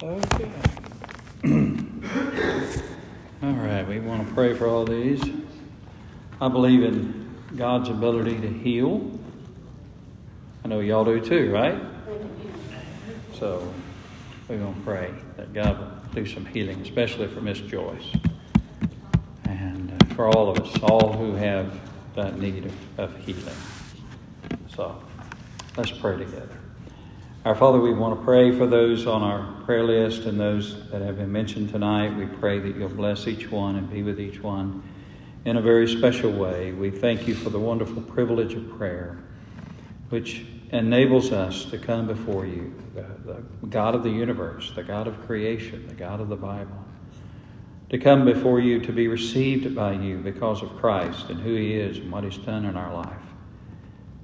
Okay. all right, we want to pray for all these. I believe in God's ability to heal. I know y'all do too, right? So we're going to pray that God will do some healing, especially for Miss Joyce and uh, for all of us, all who have that need of, of healing. So let's pray together. Our Father, we want to pray for those on our prayer list and those that have been mentioned tonight. We pray that you'll bless each one and be with each one in a very special way. We thank you for the wonderful privilege of prayer, which enables us to come before you, the, the God of the universe, the God of creation, the God of the Bible, to come before you to be received by you because of Christ and who He is and what He's done in our life,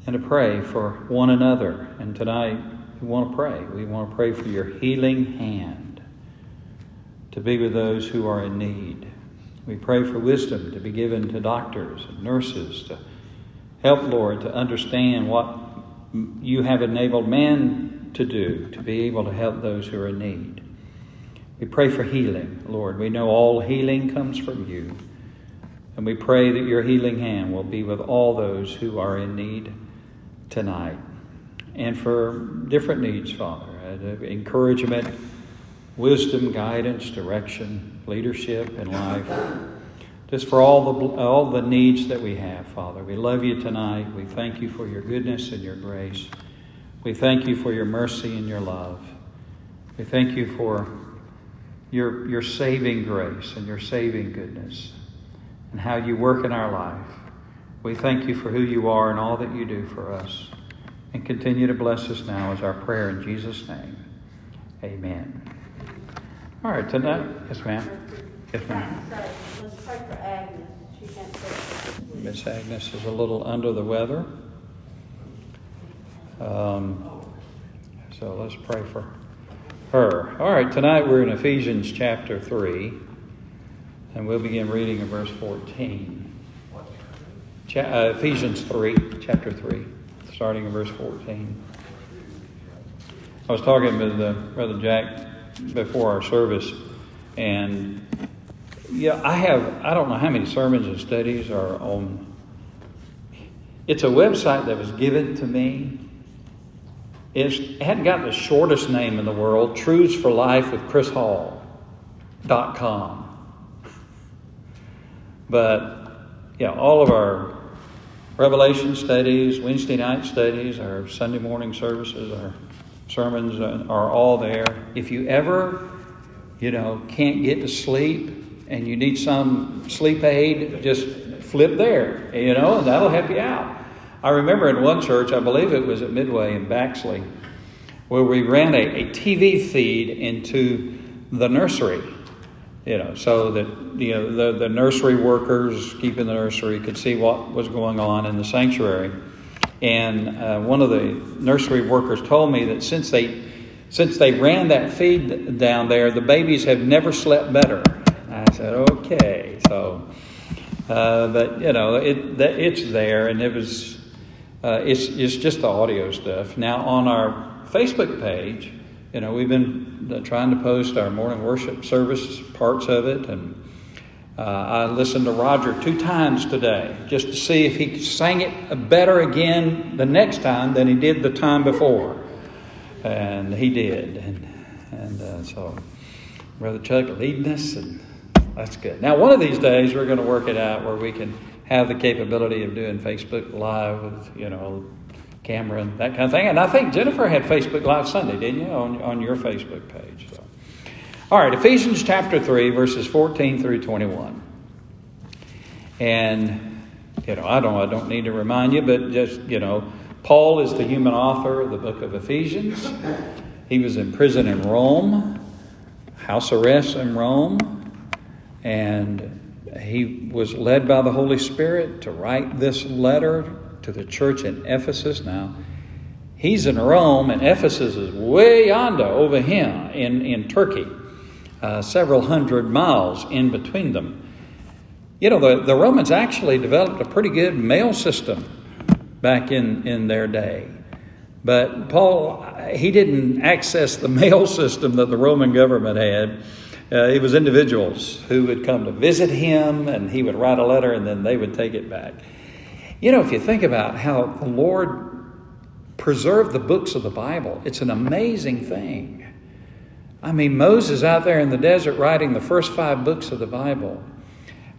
and to pray for one another. And tonight, we want to pray. We want to pray for your healing hand to be with those who are in need. We pray for wisdom to be given to doctors and nurses to help, Lord, to understand what you have enabled man to do to be able to help those who are in need. We pray for healing, Lord. We know all healing comes from you. And we pray that your healing hand will be with all those who are in need tonight and for different needs, Father uh, encouragement, wisdom, guidance, direction, leadership in life. Just for all the, all the needs that we have, Father. We love you tonight. We thank you for your goodness and your grace. We thank you for your mercy and your love. We thank you for your, your saving grace and your saving goodness and how you work in our life. We thank you for who you are and all that you do for us and continue to bless us now as our prayer in Jesus' name. Amen. All right, tonight, yes, ma'am. Yes, ma'am. Let's pray for Agnes. She can't say Miss Agnes is a little under the weather. Um, so let's pray for her. All right, tonight we're in Ephesians chapter 3, and we'll begin reading in verse 14. Cha- uh, Ephesians 3, chapter 3 starting in verse 14. I was talking with uh, Brother Jack before our service, and yeah, I have, I don't know how many sermons and studies are on. It's a website that was given to me. It's, it hadn't got the shortest name in the world, Truths for Life with Chris Hall.com. But, yeah, all of our Revelation studies, Wednesday night studies, our Sunday morning services, our sermons are all there. If you ever, you know, can't get to sleep and you need some sleep aid, just flip there, you know, and that'll help you out. I remember in one church, I believe it was at Midway in Baxley, where we ran a, a TV feed into the nursery you know, so that you know the, the nursery workers keeping the nursery could see what was going on in the sanctuary. And uh, one of the nursery workers told me that since they since they ran that feed down there, the babies have never slept better. I said, okay, so, uh, but you know, it that, it's there, and it was uh, it's it's just the audio stuff. Now on our Facebook page you know, we've been uh, trying to post our morning worship service parts of it, and uh, I listened to Roger two times today just to see if he sang it better again the next time than he did the time before, and he did, and and uh, so Brother Chuck leading us, and that's good. Now, one of these days, we're going to work it out where we can have the capability of doing Facebook Live with you know camera and that kind of thing. And I think Jennifer had Facebook Live Sunday, didn't you, on, on your Facebook page? So. All right, Ephesians chapter 3, verses 14 through 21. And, you know, I don't, I don't need to remind you, but just, you know, Paul is the human author of the book of Ephesians. He was in prison in Rome, house arrest in Rome, and he was led by the Holy Spirit to write this letter to the church in Ephesus. Now, he's in Rome, and Ephesus is way yonder over here in, in Turkey, uh, several hundred miles in between them. You know, the, the Romans actually developed a pretty good mail system back in, in their day. But Paul, he didn't access the mail system that the Roman government had. Uh, it was individuals who would come to visit him, and he would write a letter, and then they would take it back. You know, if you think about how the Lord preserved the books of the Bible, it's an amazing thing. I mean, Moses out there in the desert writing the first five books of the Bible.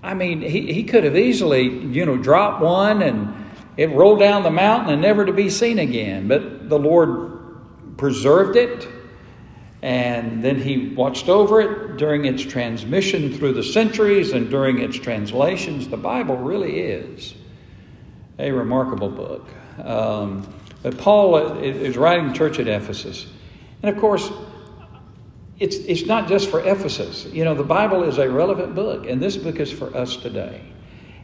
I mean, he, he could have easily, you know, dropped one and it rolled down the mountain and never to be seen again. But the Lord preserved it, and then He watched over it during its transmission through the centuries and during its translations. The Bible really is a remarkable book. Um, but Paul is writing the church at Ephesus. And of course, it's, it's not just for Ephesus. You know, the Bible is a relevant book, and this book is for us today.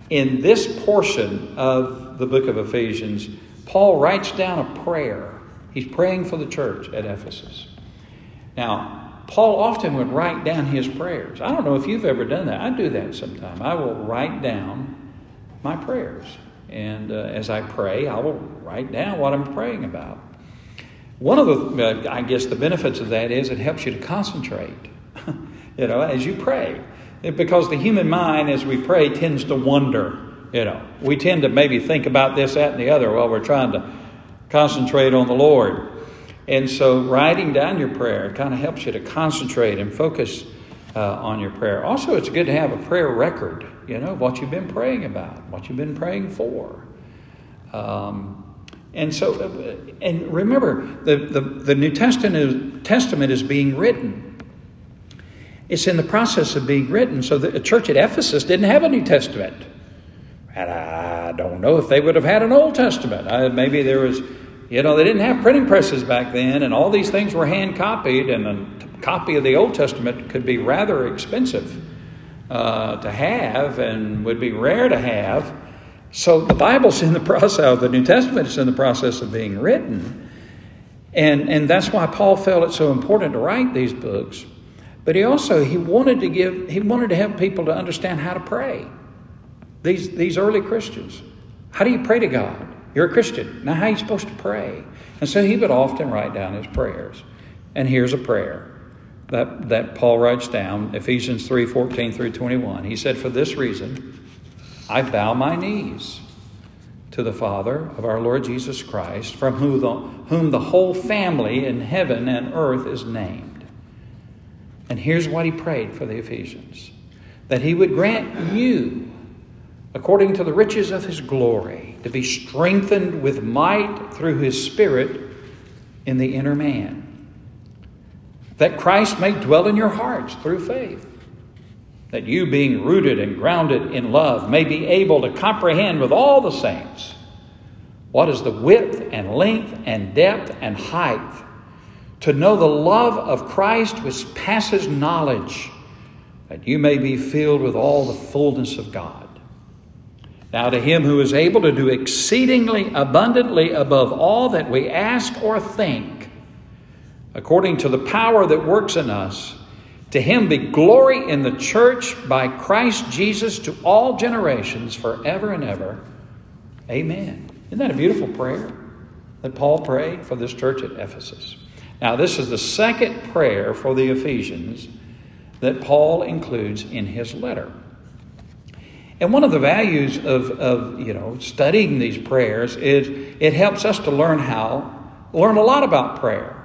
In this portion of the book of Ephesians, Paul writes down a prayer. He's praying for the church at Ephesus. Now, Paul often would write down his prayers. I don't know if you've ever done that. I do that sometimes. I will write down my prayers. And uh, as I pray, I will write down what I'm praying about. One of the, uh, I guess, the benefits of that is it helps you to concentrate, you know, as you pray. Because the human mind, as we pray, tends to wonder. You know, we tend to maybe think about this, that, and the other while we're trying to concentrate on the Lord. And so, writing down your prayer kind of helps you to concentrate and focus uh, on your prayer. Also, it's good to have a prayer record, you know, what you've been praying about, what you've been praying for. Um, and so, uh, and remember, the, the, the New Testament, Testament is being written. It's in the process of being written. So the church at Ephesus didn't have a New Testament. And I don't know if they would have had an Old Testament. I, maybe there was, you know, they didn't have printing presses back then, and all these things were hand copied, and copy of the Old Testament could be rather expensive uh, to have and would be rare to have. So the Bible's in the process, the New Testament is in the process of being written. And, and that's why Paul felt it so important to write these books. But he also he wanted to give he wanted to help people to understand how to pray. These these early Christians. How do you pray to God? You're a Christian. Now how are you supposed to pray? And so he would often write down his prayers. And here's a prayer that, that Paul writes down, Ephesians 3 14 through 21. He said, For this reason, I bow my knees to the Father of our Lord Jesus Christ, from whom the, whom the whole family in heaven and earth is named. And here's what he prayed for the Ephesians that he would grant you, according to the riches of his glory, to be strengthened with might through his Spirit in the inner man, that Christ may dwell in your hearts through faith that you, being rooted and grounded in love, may be able to comprehend with all the saints what is the width and length and depth and height, to know the love of Christ which passes knowledge, that you may be filled with all the fullness of God. Now, to him who is able to do exceedingly abundantly above all that we ask or think, according to the power that works in us, to him be glory in the church by Christ Jesus to all generations forever and ever. Amen. Isn't that a beautiful prayer that Paul prayed for this church at Ephesus? Now, this is the second prayer for the Ephesians that Paul includes in his letter. And one of the values of, of you know studying these prayers is it helps us to learn how learn a lot about prayer.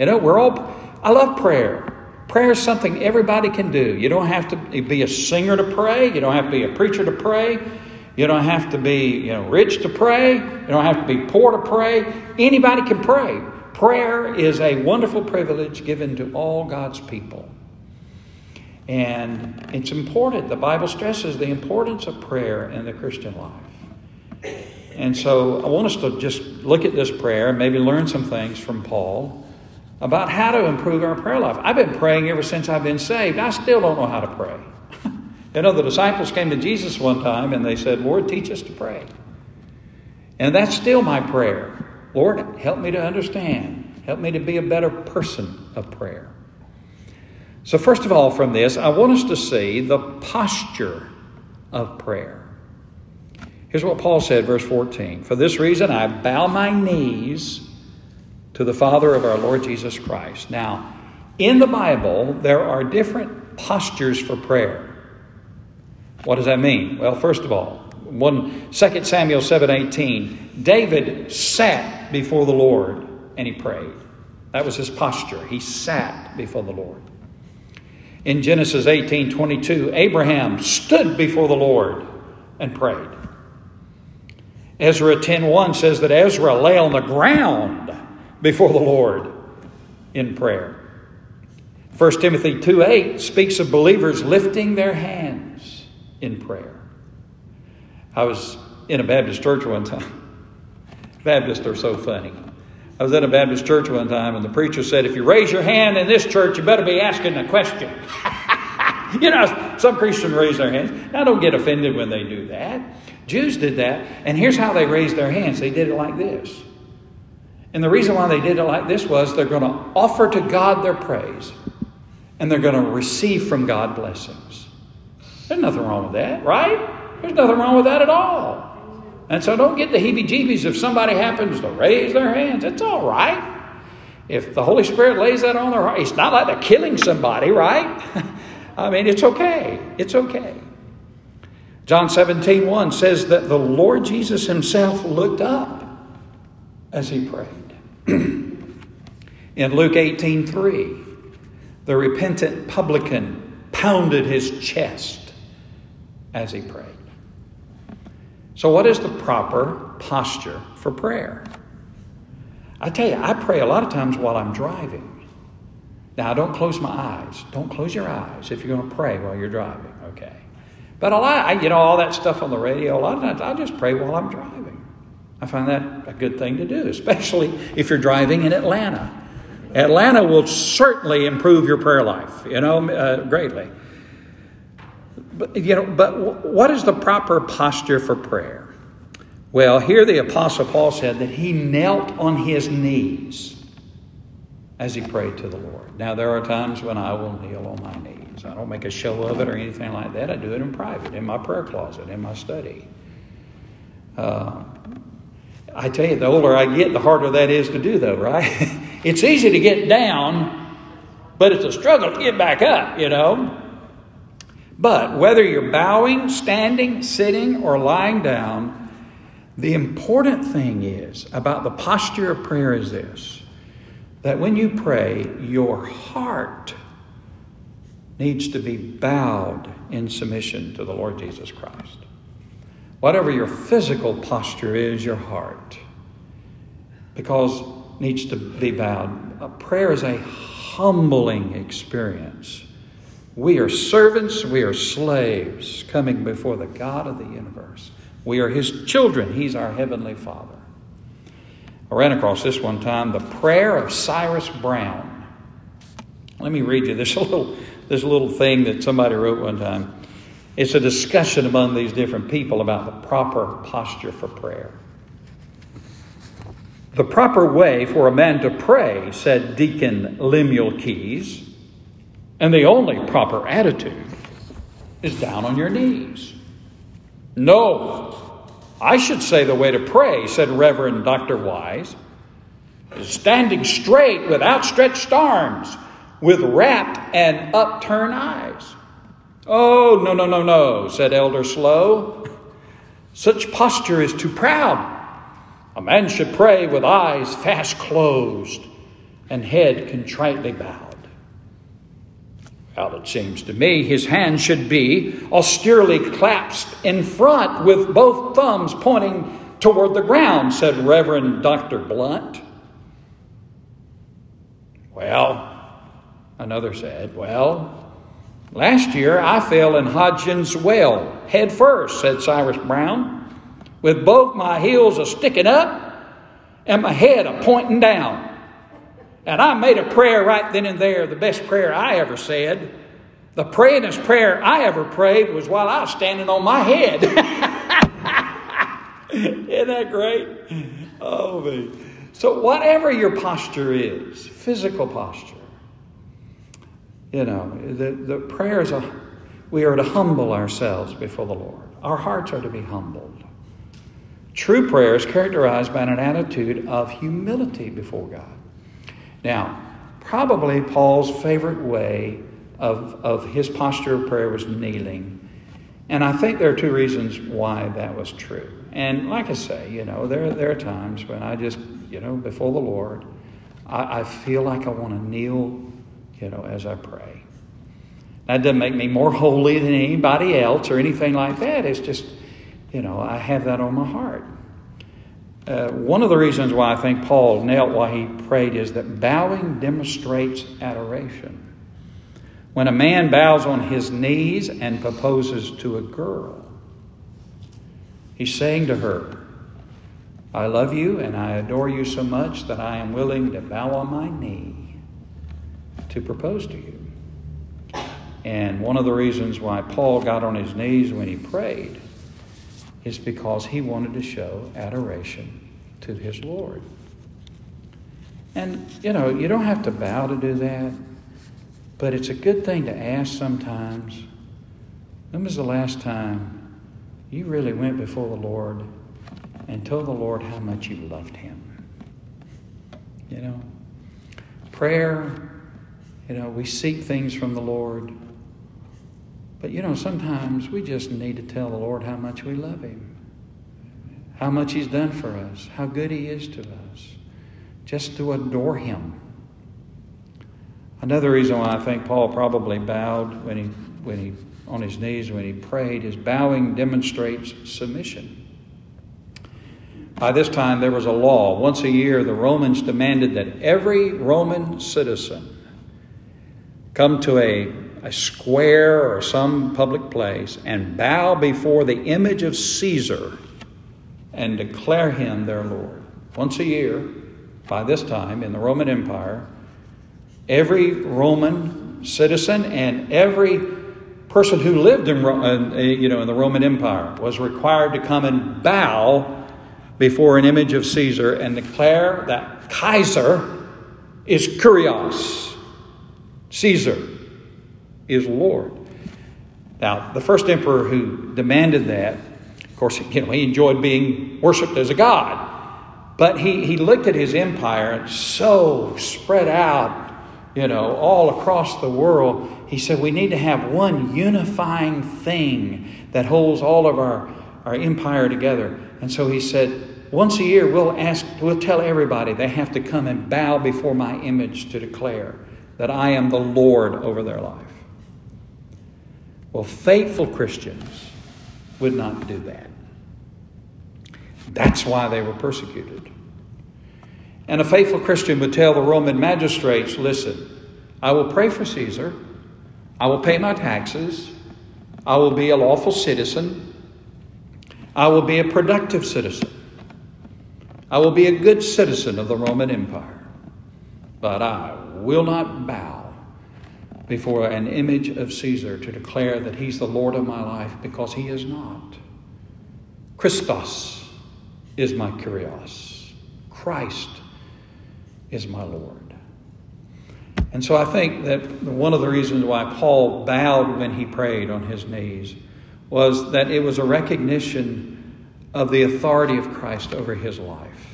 You know, we're all I love prayer. Prayer is something everybody can do. You don't have to be a singer to pray. You don't have to be a preacher to pray. You don't have to be you know, rich to pray. You don't have to be poor to pray. Anybody can pray. Prayer is a wonderful privilege given to all God's people. And it's important. The Bible stresses the importance of prayer in the Christian life. And so I want us to just look at this prayer and maybe learn some things from Paul about how to improve our prayer life. I've been praying ever since I've been saved. I still don't know how to pray. you know, the disciples came to Jesus one time and they said, Lord, teach us to pray. And that's still my prayer. Lord, help me to understand. Help me to be a better person of prayer. So, first of all, from this, I want us to see the posture of prayer. Here's what Paul said, verse 14 For this reason, I bow my knees to the Father of our Lord Jesus Christ. Now, in the Bible, there are different postures for prayer. What does that mean? Well, first of all, one, 2 Samuel 7:18, David sat before the Lord and he prayed. That was his posture. He sat before the Lord. In Genesis 18:22, Abraham stood before the Lord and prayed. Ezra 10:1 says that Ezra lay on the ground before the Lord in prayer. 1 Timothy 2:8 speaks of believers lifting their hands in prayer. I was in a Baptist church one time. Baptists are so funny. I was in a Baptist church one time, and the preacher said, If you raise your hand in this church, you better be asking a question. you know, some Christians raise their hands. Now, don't get offended when they do that. Jews did that, and here's how they raised their hands they did it like this. And the reason why they did it like this was they're going to offer to God their praise, and they're going to receive from God blessings. There's nothing wrong with that, right? There's nothing wrong with that at all. And so don't get the heebie jeebies if somebody happens to raise their hands. It's all right. If the Holy Spirit lays that on their heart, it's not like they're killing somebody, right? I mean, it's okay. It's okay. John 17, 1 says that the Lord Jesus himself looked up as he prayed. In Luke 18, 3, the repentant publican pounded his chest as he prayed. So, what is the proper posture for prayer? I tell you, I pray a lot of times while I'm driving. Now, don't close my eyes. Don't close your eyes if you're going to pray while you're driving, okay? But a lot, I, you know, all that stuff on the radio, a lot of times I just pray while I'm driving. I find that a good thing to do, especially if you're driving in Atlanta. Atlanta will certainly improve your prayer life, you know, uh, greatly. But, you know, but what is the proper posture for prayer? Well, here the Apostle Paul said that he knelt on his knees as he prayed to the Lord. Now, there are times when I will kneel on my knees. I don't make a show of it or anything like that. I do it in private, in my prayer closet, in my study. Uh, I tell you, the older I get, the harder that is to do, though, right? it's easy to get down, but it's a struggle to get back up, you know. But whether you're bowing, standing, sitting, or lying down, the important thing is about the posture of prayer is this that when you pray, your heart needs to be bowed in submission to the Lord Jesus Christ. Whatever your physical posture is, your heart, because needs to be bowed. A Prayer is a humbling experience we are servants, we are slaves coming before the God of the universe. We are His children, He's our Heavenly Father. I ran across this one time the prayer of Cyrus Brown. Let me read you this little, this little thing that somebody wrote one time. It's a discussion among these different people about the proper posture for prayer. The proper way for a man to pray, said Deacon Lemuel Keyes, and the only proper attitude is down on your knees. No, I should say the way to pray, said Reverend Dr. Wise, is standing straight with outstretched arms, with rapt and upturned eyes. Oh, no, no, no, no, said Elder Slow. Such posture is too proud. A man should pray with eyes fast closed and head contritely bowed. Well, it seems to me his hand should be austerely clasped in front with both thumbs pointing toward the ground, said Reverend Dr. Blunt. Well, another said, Well, last year I fell in Hodgins Well head first, said Cyrus Brown, with both my heels a sticking up and my head a pointing down. And I made a prayer right then and there, the best prayer I ever said. The prayingest prayer I ever prayed was while I was standing on my head. Isn't that great? Oh, man. So, whatever your posture is, physical posture, you know, the, the prayer is a, we are to humble ourselves before the Lord. Our hearts are to be humbled. True prayer is characterized by an attitude of humility before God. Now, probably Paul's favorite way of, of his posture of prayer was kneeling. And I think there are two reasons why that was true. And like I say, you know, there, there are times when I just, you know, before the Lord, I, I feel like I want to kneel, you know, as I pray. That doesn't make me more holy than anybody else or anything like that. It's just, you know, I have that on my heart. Uh, one of the reasons why I think Paul knelt while he prayed is that bowing demonstrates adoration. When a man bows on his knees and proposes to a girl, he's saying to her, I love you and I adore you so much that I am willing to bow on my knee to propose to you. And one of the reasons why Paul got on his knees when he prayed is because he wanted to show adoration to his Lord. And, you know, you don't have to bow to do that. But it's a good thing to ask sometimes when was the last time you really went before the Lord and told the Lord how much you loved Him? You know, prayer, you know, we seek things from the Lord. But you know, sometimes we just need to tell the Lord how much we love Him, how much He's done for us, how good He is to us, just to adore Him. Another reason why I think Paul probably bowed when he, when he, on his knees when he prayed is bowing demonstrates submission. By this time, there was a law. Once a year, the Romans demanded that every Roman citizen come to a, a square or some public place and bow before the image of Caesar and declare him their Lord. Once a year, by this time in the Roman Empire, every Roman citizen and every person who lived in, uh, you know, in the Roman Empire was required to come and bow before an image of Caesar and declare that Kaiser is Kurios. Caesar is Lord. Now, the first emperor who demanded that, of course, you know, he enjoyed being worshiped as a god. But he, he looked at his empire so spread out you know, all across the world. He said we need to have one unifying thing that holds all of our, our empire together. And so he said, once a year we'll ask, we'll tell everybody they have to come and bow before my image to declare that I am the Lord over their life. Well, faithful Christians would not do that. That's why they were persecuted. And a faithful Christian would tell the Roman magistrates listen, I will pray for Caesar, I will pay my taxes, I will be a lawful citizen, I will be a productive citizen, I will be a good citizen of the Roman Empire, but I will not bow before an image of Caesar to declare that he's the Lord of my life because he is not. Christos is my kurios. Christ is my Lord. And so I think that one of the reasons why Paul bowed when he prayed on his knees was that it was a recognition of the authority of Christ over his life.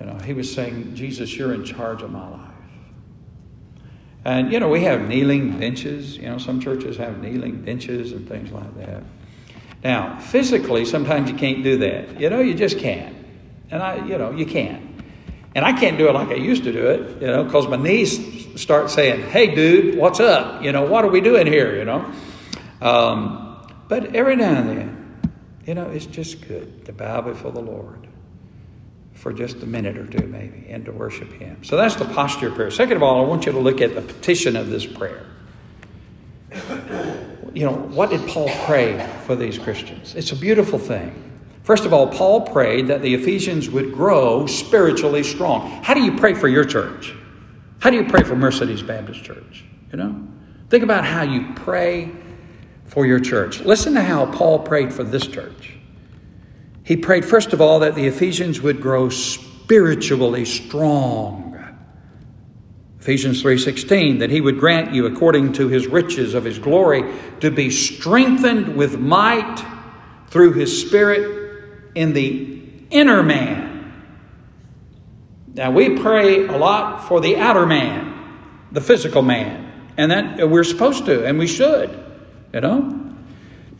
You know, he was saying, Jesus, you're in charge of my life. And, you know, we have kneeling benches. You know, some churches have kneeling benches and things like that. Now, physically, sometimes you can't do that. You know, you just can't. And I, you know, you can't. And I can't do it like I used to do it, you know, because my knees start saying, hey, dude, what's up? You know, what are we doing here, you know? Um, but every now and then, you know, it's just good to bow before the Lord for just a minute or two, maybe, and to worship Him. So that's the posture of prayer. Second of all, I want you to look at the petition of this prayer. You know, what did Paul pray for these Christians? It's a beautiful thing. First of all, Paul prayed that the Ephesians would grow spiritually strong. How do you pray for your church? How do you pray for Mercedes Baptist Church? You know? Think about how you pray for your church. Listen to how Paul prayed for this church. He prayed first of all that the Ephesians would grow spiritually strong. Ephesians 3:16 that he would grant you according to his riches of his glory to be strengthened with might through his spirit in the inner man. Now, we pray a lot for the outer man, the physical man, and that we're supposed to, and we should, you know.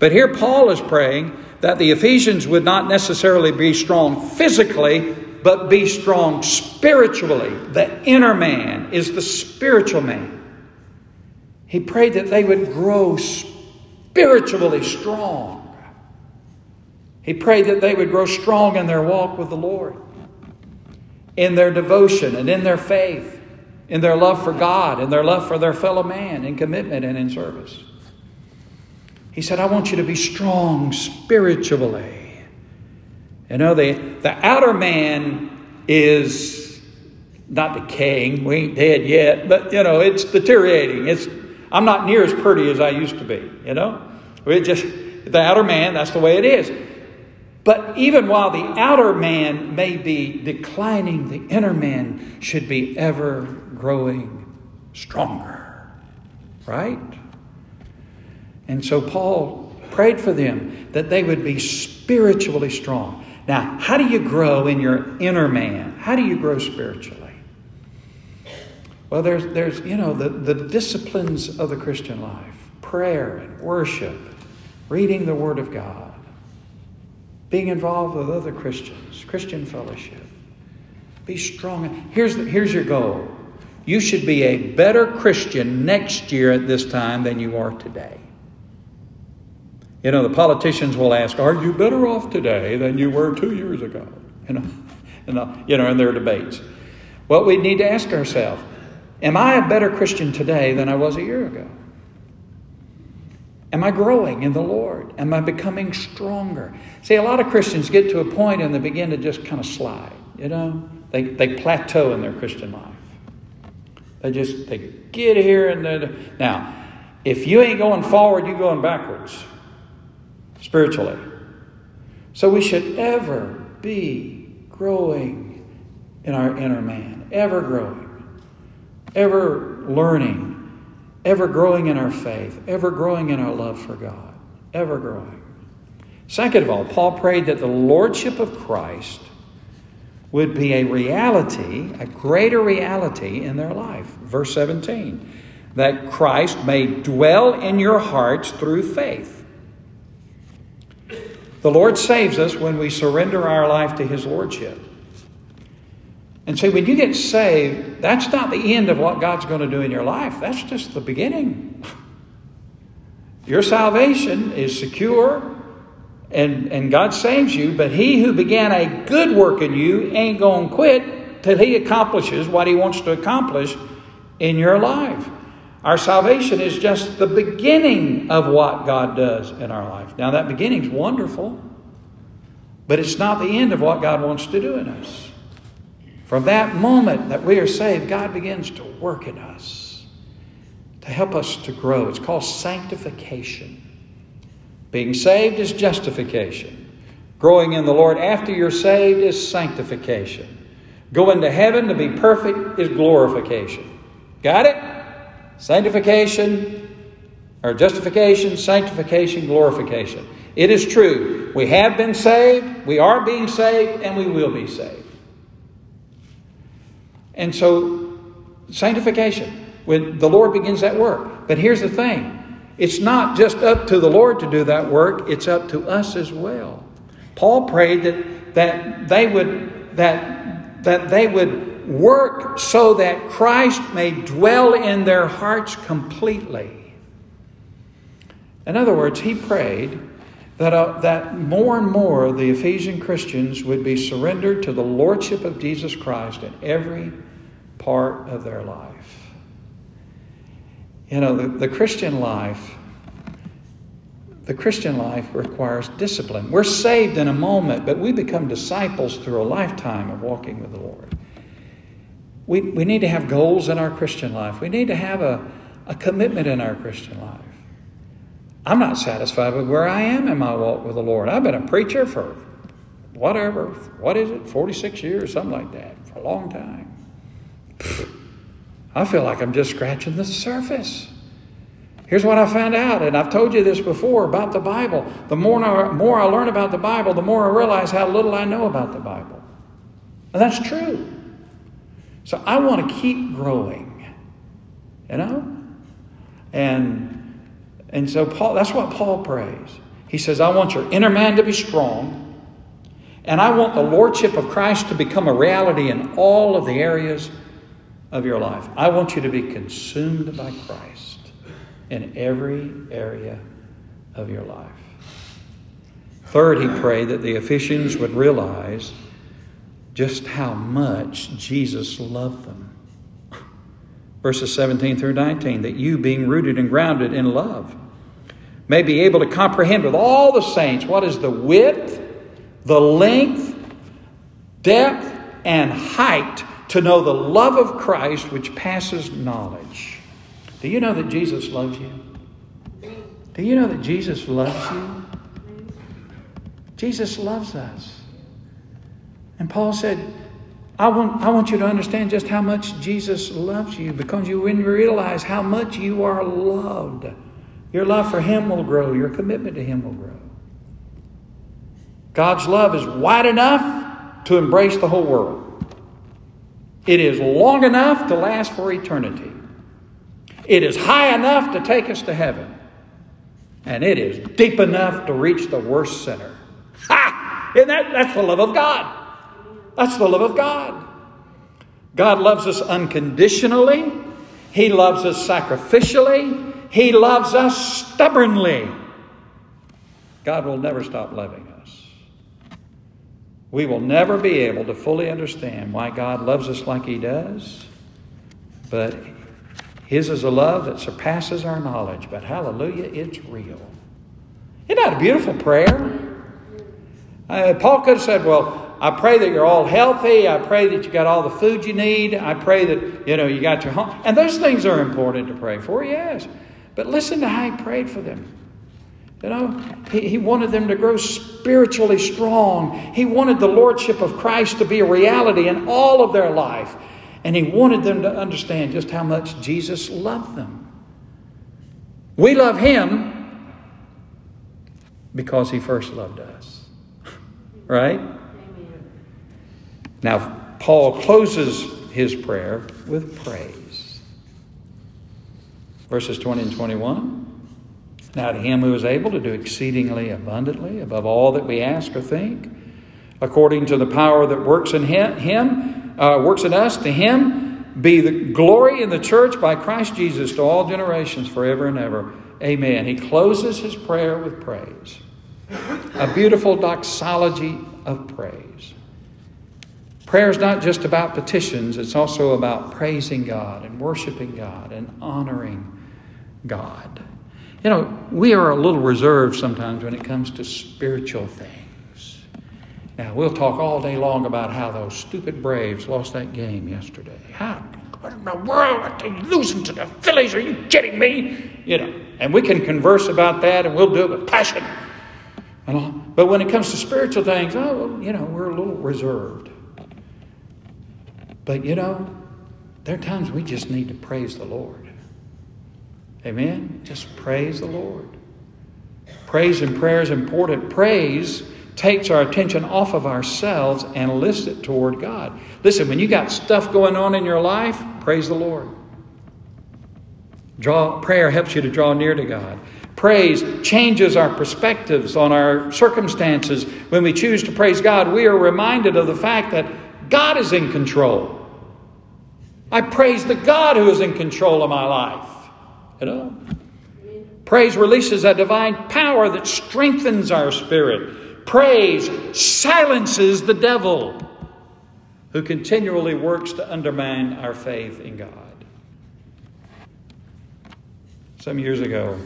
But here Paul is praying that the Ephesians would not necessarily be strong physically, but be strong spiritually. The inner man is the spiritual man. He prayed that they would grow spiritually strong. He prayed that they would grow strong in their walk with the Lord, in their devotion and in their faith, in their love for God, in their love for their fellow man, in commitment and in service. He said, I want you to be strong spiritually. You know, the, the outer man is not decaying. We ain't dead yet, but, you know, it's deteriorating. It's, I'm not near as pretty as I used to be, you know? It just, the outer man, that's the way it is. But even while the outer man may be declining, the inner man should be ever growing stronger. Right? And so Paul prayed for them that they would be spiritually strong. Now, how do you grow in your inner man? How do you grow spiritually? Well, there's, there's you know, the, the disciplines of the Christian life prayer and worship, reading the Word of God, being involved with other Christians, Christian fellowship. Be strong. Here's, the, here's your goal you should be a better Christian next year at this time than you are today. You know, the politicians will ask, Are you better off today than you were two years ago? You know, you know, in their debates. Well, we need to ask ourselves Am I a better Christian today than I was a year ago? Am I growing in the Lord? Am I becoming stronger? See, a lot of Christians get to a point and they begin to just kind of slide, you know? They, they plateau in their Christian life. They just, they get here and then. Now, if you ain't going forward, you're going backwards spiritually. So we should ever be growing in our inner man, ever growing, ever learning, ever growing in our faith, ever growing in our love for God, ever growing. Second of all, Paul prayed that the lordship of Christ would be a reality, a greater reality in their life. Verse 17, that Christ may dwell in your hearts through faith the Lord saves us when we surrender our life to His Lordship. And see, when you get saved, that's not the end of what God's going to do in your life. That's just the beginning. Your salvation is secure and, and God saves you, but He who began a good work in you ain't going to quit till He accomplishes what He wants to accomplish in your life. Our salvation is just the beginning of what God does in our life. Now, that beginning is wonderful, but it's not the end of what God wants to do in us. From that moment that we are saved, God begins to work in us to help us to grow. It's called sanctification. Being saved is justification. Growing in the Lord after you're saved is sanctification. Going to heaven to be perfect is glorification. Got it? Sanctification, or justification, sanctification, glorification. It is true. We have been saved, we are being saved, and we will be saved. And so, sanctification, when the Lord begins that work. But here's the thing it's not just up to the Lord to do that work, it's up to us as well. Paul prayed that, that they would that that they would work so that Christ may dwell in their hearts completely. In other words, he prayed that, uh, that more and more the Ephesian Christians would be surrendered to the Lordship of Jesus Christ in every part of their life. You know, the, the Christian life. The Christian life requires discipline. We're saved in a moment, but we become disciples through a lifetime of walking with the Lord. We, we need to have goals in our Christian life. We need to have a, a commitment in our Christian life. I'm not satisfied with where I am in my walk with the Lord. I've been a preacher for whatever, what is it, 46 years, something like that, for a long time. I feel like I'm just scratching the surface. Here's what I found out, and I've told you this before about the Bible. The more I, more I learn about the Bible, the more I realize how little I know about the Bible. And that's true. So I want to keep growing, you know? And, and so Paul, that's what Paul prays. He says, I want your inner man to be strong, and I want the lordship of Christ to become a reality in all of the areas of your life. I want you to be consumed by Christ in every area of your life. Third, he prayed that the Ephesians would realize just how much Jesus loved them. Verses 17 through 19 that you, being rooted and grounded in love, may be able to comprehend with all the saints what is the width, the length, depth, and height to know the love of Christ which passes knowledge. Do you know that Jesus loves you? Do you know that Jesus loves you? Jesus loves us. And Paul said, I want, I want you to understand just how much Jesus loves you because you you realize how much you are loved, your love for Him will grow, your commitment to Him will grow. God's love is wide enough to embrace the whole world. It is long enough to last for eternity. It is high enough to take us to heaven. And it is deep enough to reach the worst sinner. Ha! And that, that's the love of God. That's the love of God. God loves us unconditionally. He loves us sacrificially. He loves us stubbornly. God will never stop loving us. We will never be able to fully understand why God loves us like He does, but His is a love that surpasses our knowledge. But hallelujah, it's real. Isn't that a beautiful prayer? Uh, Paul could have said, Well, I pray that you're all healthy. I pray that you got all the food you need. I pray that, you know, you got your home. And those things are important to pray for, yes. But listen to how he prayed for them. You know, he, he wanted them to grow spiritually strong. He wanted the Lordship of Christ to be a reality in all of their life. And he wanted them to understand just how much Jesus loved them. We love him because he first loved us. right? Now, Paul closes his prayer with praise. Verses 20 and 21. Now, to him who is able to do exceedingly abundantly above all that we ask or think, according to the power that works in him, uh, works in us, to him be the glory in the church by Christ Jesus to all generations forever and ever. Amen. He closes his prayer with praise. A beautiful doxology of praise. Prayer is not just about petitions, it's also about praising God and worshiping God and honoring God. You know, we are a little reserved sometimes when it comes to spiritual things. Now, we'll talk all day long about how those stupid Braves lost that game yesterday. How? What in the world are they losing to the Phillies? Are you kidding me? You know, and we can converse about that and we'll do it with passion. But when it comes to spiritual things, oh, you know, we're a little reserved. But you know, there are times we just need to praise the Lord. Amen? Just praise the Lord. Praise and prayer is important. Praise takes our attention off of ourselves and lifts it toward God. Listen, when you got stuff going on in your life, praise the Lord. Draw prayer helps you to draw near to God. Praise changes our perspectives on our circumstances. When we choose to praise God, we are reminded of the fact that God is in control. I praise the God who is in control of my life. You know? Praise releases a divine power that strengthens our spirit. Praise silences the devil who continually works to undermine our faith in God. Some years ago,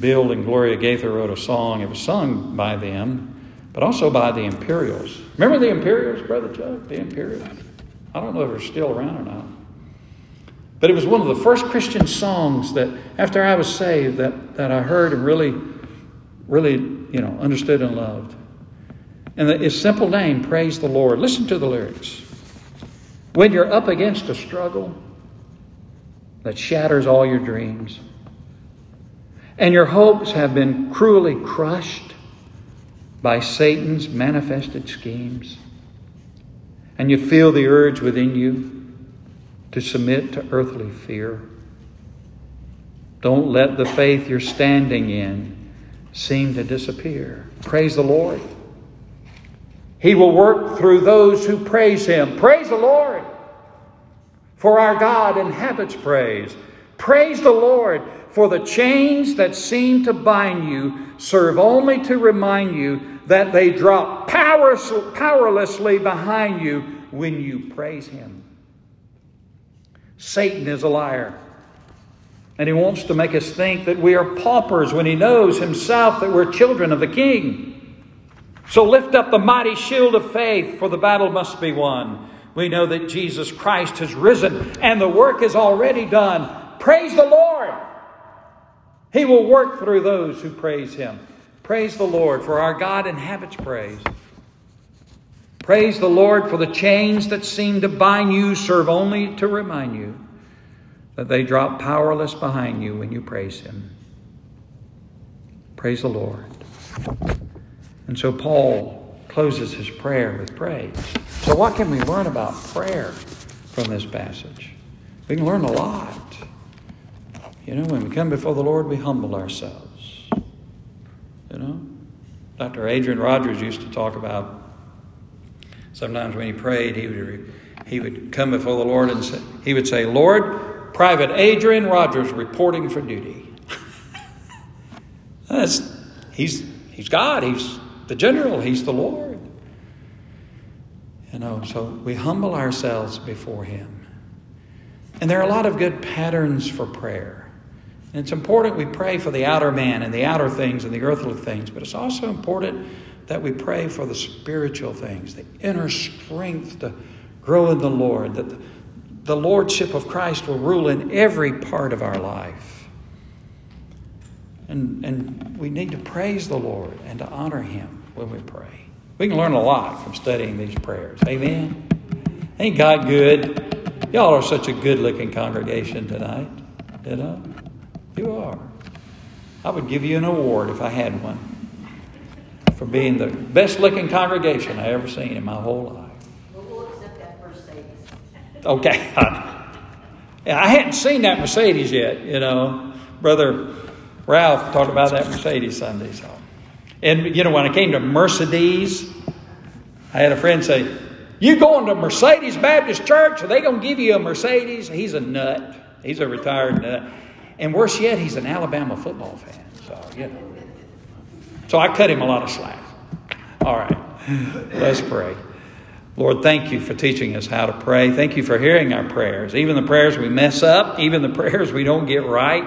Bill and Gloria Gaither wrote a song. It was sung by them, but also by the Imperials. Remember the Imperials, Brother Chuck? The Imperials. I don't know if they're still around or not. But it was one of the first Christian songs that, after I was saved, that, that I heard and really, really, you know, understood and loved. And the, its simple name, Praise the Lord. Listen to the lyrics. When you're up against a struggle that shatters all your dreams, and your hopes have been cruelly crushed by Satan's manifested schemes, and you feel the urge within you to submit to earthly fear. Don't let the faith you're standing in seem to disappear. Praise the Lord. He will work through those who praise Him. Praise the Lord. For our God inhabits praise. Praise the Lord, for the chains that seem to bind you serve only to remind you that they drop powerlessly behind you when you praise Him. Satan is a liar. And he wants to make us think that we are paupers when he knows himself that we're children of the King. So lift up the mighty shield of faith, for the battle must be won. We know that Jesus Christ has risen and the work is already done. Praise the Lord! He will work through those who praise him. Praise the Lord, for our God inhabits praise. Praise the Lord, for the chains that seem to bind you serve only to remind you that they drop powerless behind you when you praise Him. Praise the Lord. And so Paul closes his prayer with praise. So, what can we learn about prayer from this passage? We can learn a lot. You know, when we come before the Lord, we humble ourselves. You know, Dr. Adrian Rogers used to talk about sometimes when he prayed, he would, he would come before the Lord and say, he would say, Lord, Private Adrian Rogers reporting for duty. That's, he's, he's God, he's the general, he's the Lord. You know, so we humble ourselves before him. And there are a lot of good patterns for prayer. And it's important we pray for the outer man and the outer things and the earthly things, but it's also important that we pray for the spiritual things, the inner strength to grow in the Lord, that the, Lordship of Christ will rule in every part of our life. And, and we need to praise the Lord and to honor Him when we pray. We can learn a lot from studying these prayers. Amen. Ain't God good? Y'all are such a good looking congregation tonight. You know? You are. I would give you an award if I had one for being the best looking congregation I ever seen in my whole life. Okay. I hadn't seen that Mercedes yet, you know. Brother Ralph talked about that Mercedes Sunday. So. And, you know, when I came to Mercedes, I had a friend say, You going to Mercedes Baptist Church? Are they going to give you a Mercedes? He's a nut. He's a retired nut. And worse yet, he's an Alabama football fan. So, you know. So I cut him a lot of slack. All right. Let's pray. Lord, thank you for teaching us how to pray. Thank you for hearing our prayers. Even the prayers we mess up, even the prayers we don't get right,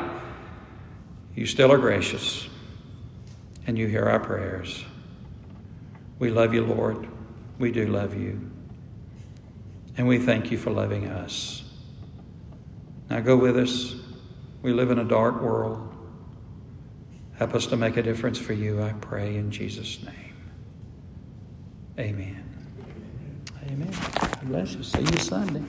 you still are gracious and you hear our prayers. We love you, Lord. We do love you. And we thank you for loving us. Now go with us. We live in a dark world. Help us to make a difference for you, I pray, in Jesus' name. Amen. Amen. God bless you. See you Sunday.